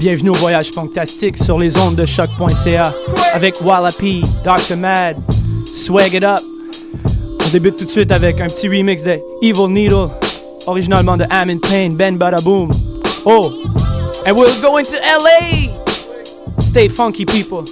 Bienvenue au voyage fantastique sur les ondes de choc.ca avec Wallapie, Dr. Mad, Swag It Up. On débute tout de suite avec un petit remix de Evil Needle, originalement de Amin Payne, Ben Bada Boom. Oh, and we're going to LA! Stay funky, people.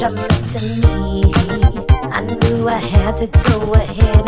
Much I meant to me, I knew I had to go ahead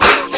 Yeah.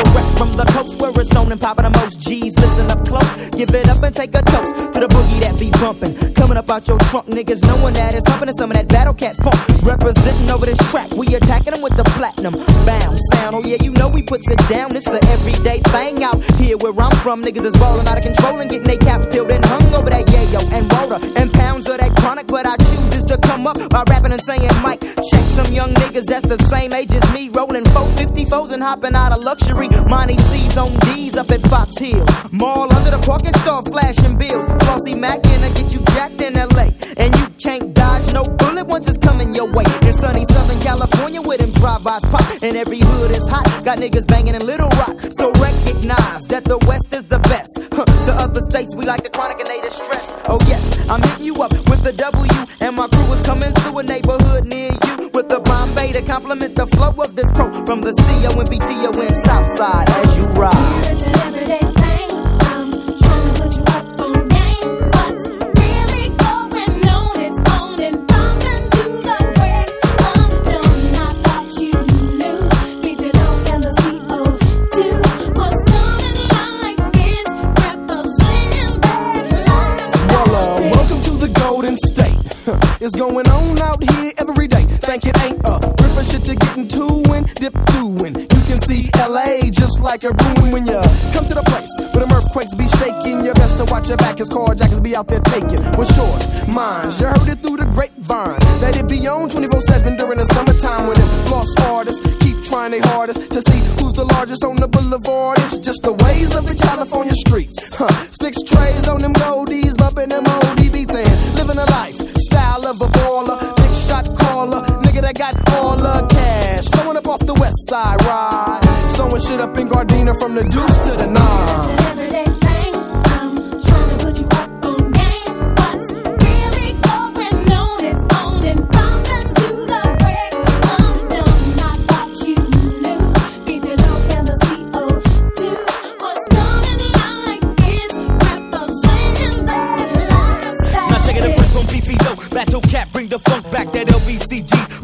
Direct from the coast where it's on and popping the most G's. Listen up close, give it up and take a toast to the boogie that be bumping. Coming up out your trunk, niggas knowing that it's humping some of that Battlecat funk. Representing over this track, we attacking them with the platinum bound sound. Oh yeah, you know we puts it down. It's a everyday thing out here where I'm from. Niggas is ballin' out of control and getting they caps peeled and hung over that yayo and roller and pounds of that chronic. But I choose to come up by rapping and saying, Mike, check some young niggas that's the same age as me, rolling 454s and hopping out of luxury. Money C's on D's up at Fox Hill. Mall under the parking store, flashing bills. Flossy Mac in to get you jacked in LA. And you can't dodge no bullet once it's coming your way. In sunny Southern California, where them drive-bys pop, and every hood is hot. Got niggas banging in Little Rock. So recognize that the West is the best. Huh. To other states, we like the chronic and they distress. Oh yes, I'm hitting you up with the W, coming through a neighborhood near you with the Bombay to complement the flow of this pro from the CO and BTO in Southside as you ride. It's going on out here every day. Think it ain't a ripper shit to get into and dip doing. You can see LA just like a ruin when you come to the place where them earthquakes be shaking. You best to watch your back, cause carjackers be out there taking. What's yours? Mine's. You heard it through the grapevine. That it be on 24 7 during the summertime when them floss artists keep trying their hardest to see who's the largest on the boulevard. It's just the ways of the California streets. Huh. Six trays on them goldies, bumping them oldie beats and living a life. West side ride. Sewing shit up in Gardena from the deuce to the nine. everyday thing. I'm trying to put you up on game. What's really going on? It's on and pumping to the break of dawn. I thought you knew. BPO and the CO2. What's coming like this? Representing that lifestyle. Now check it away beefy low. Battlecat, bring the funk back. That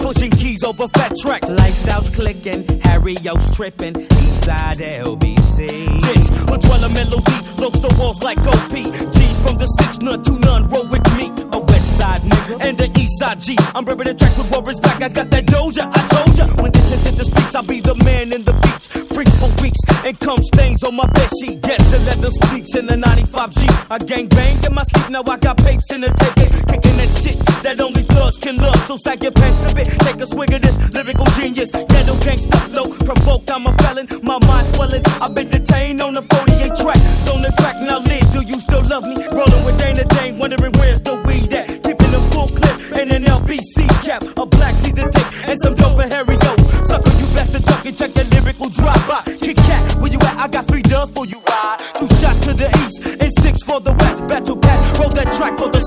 pushing keys over fat tracks. Lifestyles clicking, Harry O's tripping. Eastside LBC. This a dweller melody, looks the walls like OP. G's from the six none to none, roll with me. A west side nigga and the east side G. I'm ripping the track with Warren's back. I got that doja. I told ya when is in the streets, I'll be the man in the beach. Freaks for weeks and come stains on my bed sheet. Get the leather speaks in the 95 G. I gang bang in my sleep, now I got papes in the ticket. Kicking that shit that only thugs can love. So sag your pants a bit, take a swig of this lyrical genius. Ghetto gangsta flow, provoked, I'm a felon. My mind swelling, I've been detained on the 48 track. On the track, now live, do you still love me? Rolling with Dana Dane, wondering where's the weed at? Keeping a full clip and an LBC cap, a for you ride. Two shots to the east and six for the west. Battlecat, roll that track for the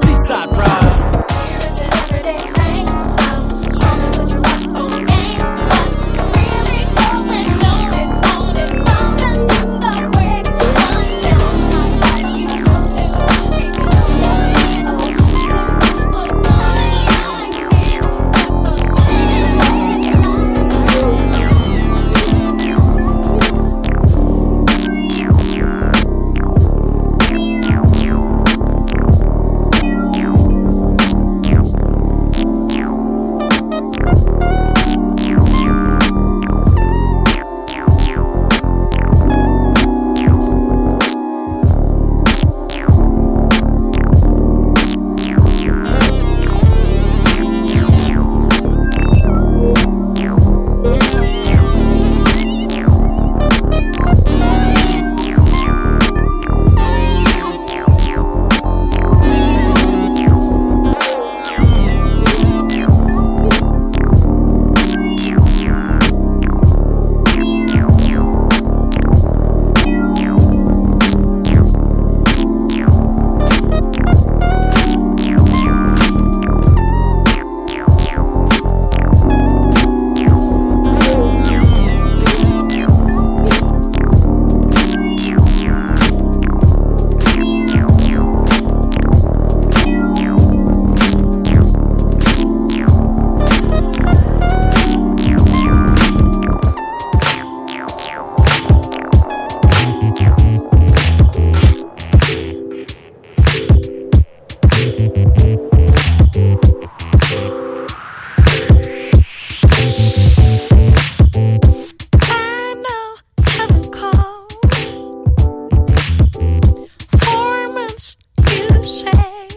say.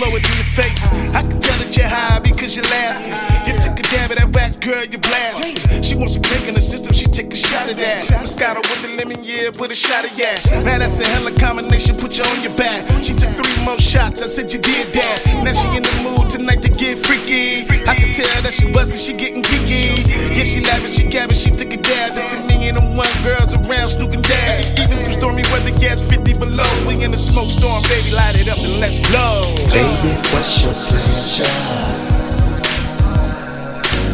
Blow it in your face. I can tell that you're high because you're laughing. You took a dab at that wax, girl, you blasting. She wants some drink in the system, she take a shot of that. Moscato with the lemon, yeah, with a shot of gas. Now that's a hella combination, put you on your back. She took three more shots, I said you did that. Now she in the mood tonight to get freaky. I can tell that she buzzing, she getting geeky. Yeah, she laughing, she gabbing, she took a dab. It's a one girls around snooping dad. Even through stormy weather, gas 50 below. We in the smoke storm, baby, light it up and let's blow. Baby, what's your pleasure?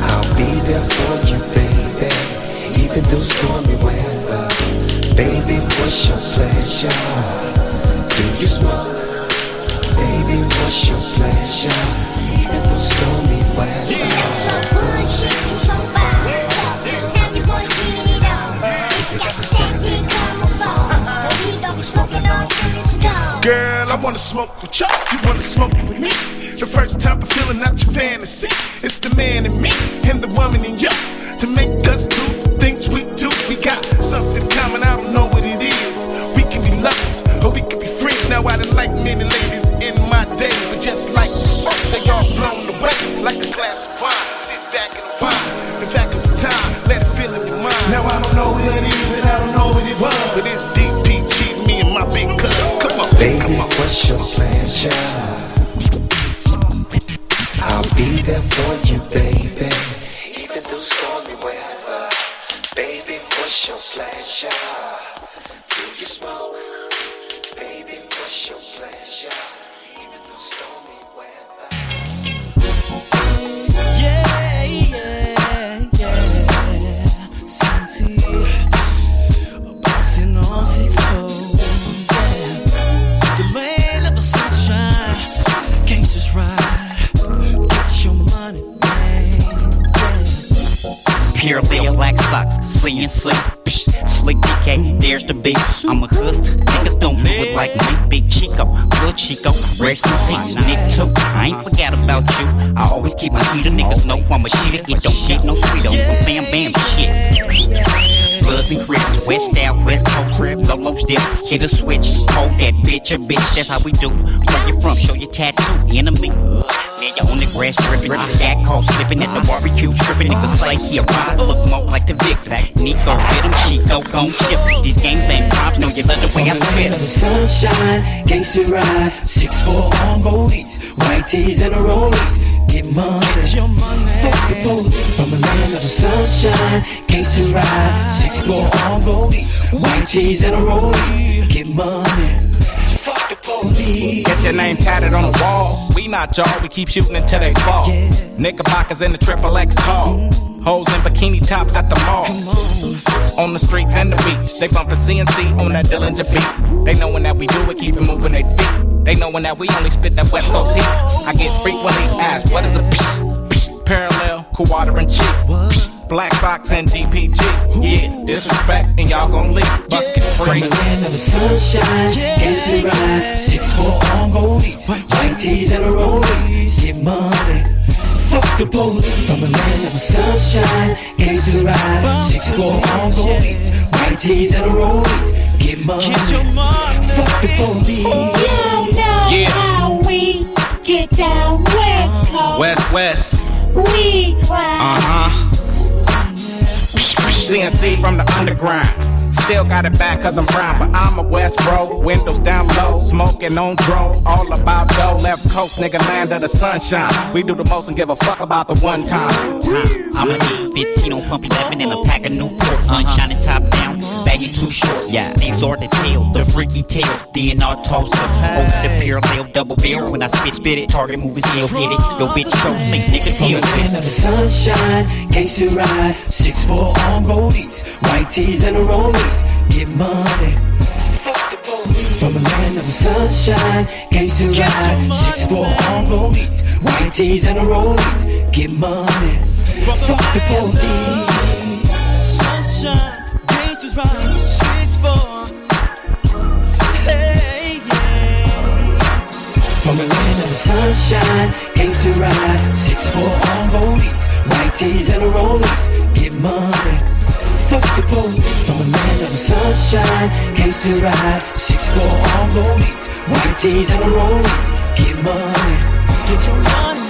I'll be there for you, baby. Even through stormy weather. Baby, what's your pleasure? Do you smoke? Baby, what's your pleasure? Even through stormy weather. Girl, I wanna smoke with you. You wanna smoke with me? The first time I'm feeling out your fantasy. It's the man in me and the woman in you. To make us do the things we do. We got something common, I don't know what it is. We can be lovers or we can be friends. Now I done like many ladies in my days, but just like the smoke, they all blown away like a glass of wine. Sit back and wine. In fact of the time, let it fill in your mind. Now I don't know what it is and I don't know what it was, but it's DPG, me and my big cuz. Come on, Baby, come on. what's your pleasure? I'll be there for you, baby. What's your pleasure? Do you smoke? I'm a hust, niggas don't do it like me. Big Chico, good Chico, rest in peace. Nick too, I ain't forgot about you. I always keep my heater, niggas know I'm a shitter. It don't get no sweeter, some bam bam shit. Bloods and crips, west out, west coast, Lolo's dip, hit a switch, hold that bitch a bitch, that's how we do. Where you from, show your tattoo, enemy. You on the grass dripping, cat call slipping at the barbecue tripping. Niggas say he a ride, look more like the Vic. Nico hit him, Chico gon' chip. These gang bang props, know you love the way I From the spit. sunshine, gangster ride, six four on goldies, white tees and a rollies. Get money, get your money. Fuck the police. From the land of the sunshine, gangster ride, six four on goldies, white tees and a rollies. Get money. Fuck the police. Get your name tatted on the wall. We not y'all, we keep shooting until they fall. Knickerbockers in the triple X tall. Hoes in bikini tops at the mall. On the streets and the beach, they bumpin' CNC on that Dillinger beat. They knowin' that we do it, keep it moving they feet. They knowin' that we only spit that West Coast heat. I get frequently asked, what is a psh, psh, parallel, quadrant cheek? Psh, black socks and DPG. Yeah, disrespect and y'all gon' leave. Bucket From free. the land of the sunshine, gangster ride, six four on goldies, white tees and a rollies. Get money. Fuck the police. From the land of the sunshine, gangster ride, six four on goldies, white tees and a rollies. Get money. Get your money. Fuck the police. Yeah. How we get down West Coast. West West. We climb. Uh huh. CNC from the underground. Still got it back cause I'm brown, but I'm a West bro. Windows down low, smoking on dro. All about dough, left coast, nigga, land of the sunshine. We do the most and give a fuck about the one time. I'ma a 15 on pump 11 and a pack of new ports. Sunshine and top down. Baby you too short. Yeah, these are the tales, the freaky tales, DNR toaster. Over the parallel double barrel when I spit, spit it. Target movie still hit it. Yo, bitch, show me, nigga, From deal the with land it. of the sunshine, gangsta ride, six four on rollies, white tees and the rollies, get money. Fuck the police. From the land of the sunshine, gangsta ride, six four on rollies, white tees and the rollies, get money. Fuck the police. Sunshine, From the land of the sunshine, gangsta ride, six four on rollies, white tees and the rollies, get money. Fuck the police. From the land of the sunshine, gangsta ride, six four on rollies, white tees and the rollies, get money. Get your money,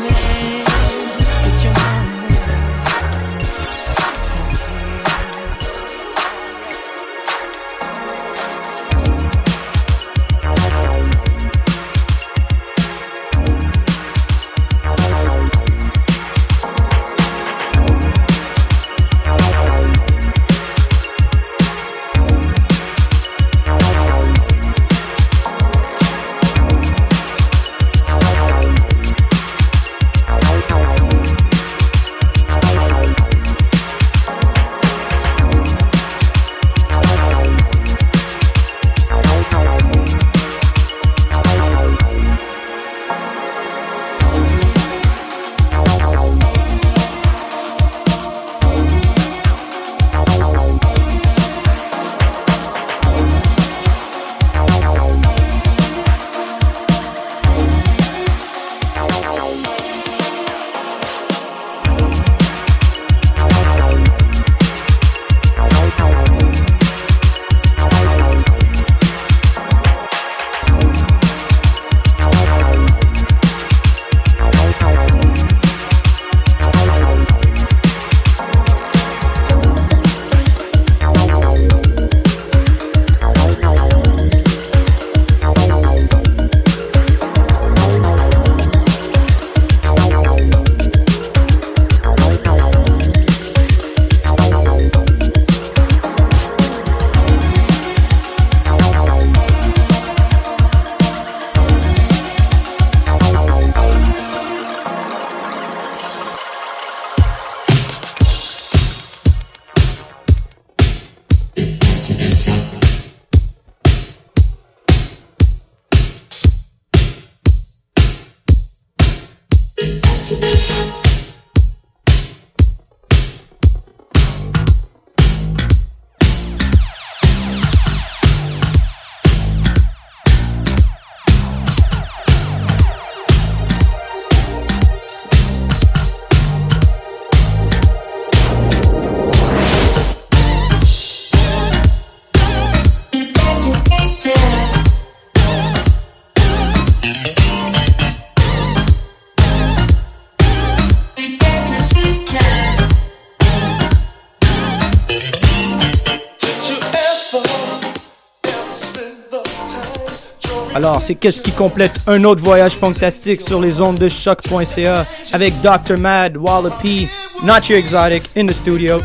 Alors, c'est qu'est-ce qui complète un autre voyage fantastique sur les ondes de choc.ca avec Dr. Mad, Wallopy, Not Your Exotic in the studio.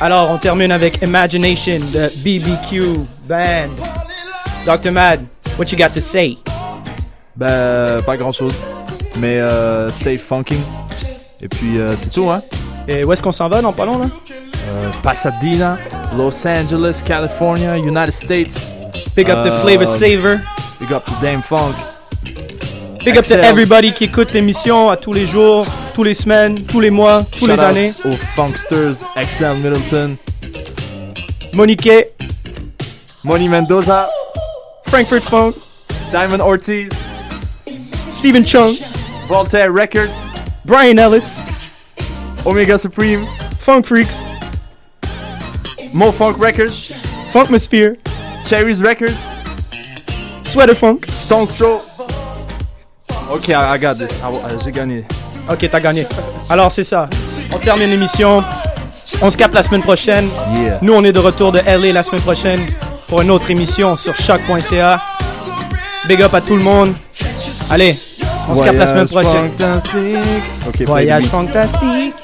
Alors, on termine avec Imagination de BBQ Band. Dr. Mad, what you got to say? Ben, pas grand chose. Mais euh, stay funking. Et puis, euh, c'est tout, hein? Et où est-ce qu'on s'en va dans pas long, là? Euh, Pasadena, Los Angeles, California, United States. Big up to Euh, Flavor Saver. Big up to Dame Funk. Big up to everybody qui écoute l'émission à tous les jours, tous les semaines, tous les mois, tous les années. aux Funksters, Excel Middleton, Monique, Money Mendoza, Frankfurt Funk, Diamond Ortiz, Stephen Chung, Voltaire Records, Brian Ellis, Omega Supreme, Funk Freaks, Mo Funk Records, Funkmosphere, Cherries Records, Sweater Funk. Stone Throw. Ok, I, got this. I- J'ai gagné. Ok, t'as gagné. Alors, c'est ça. On termine l'émission. On se capte la semaine prochaine. Yeah. Nous, on est de retour de LA la semaine prochaine pour une autre émission sur choc.ca. Big up à tout le monde. Allez, on se capte la semaine prochaine. fantastique. Voyage fantastique.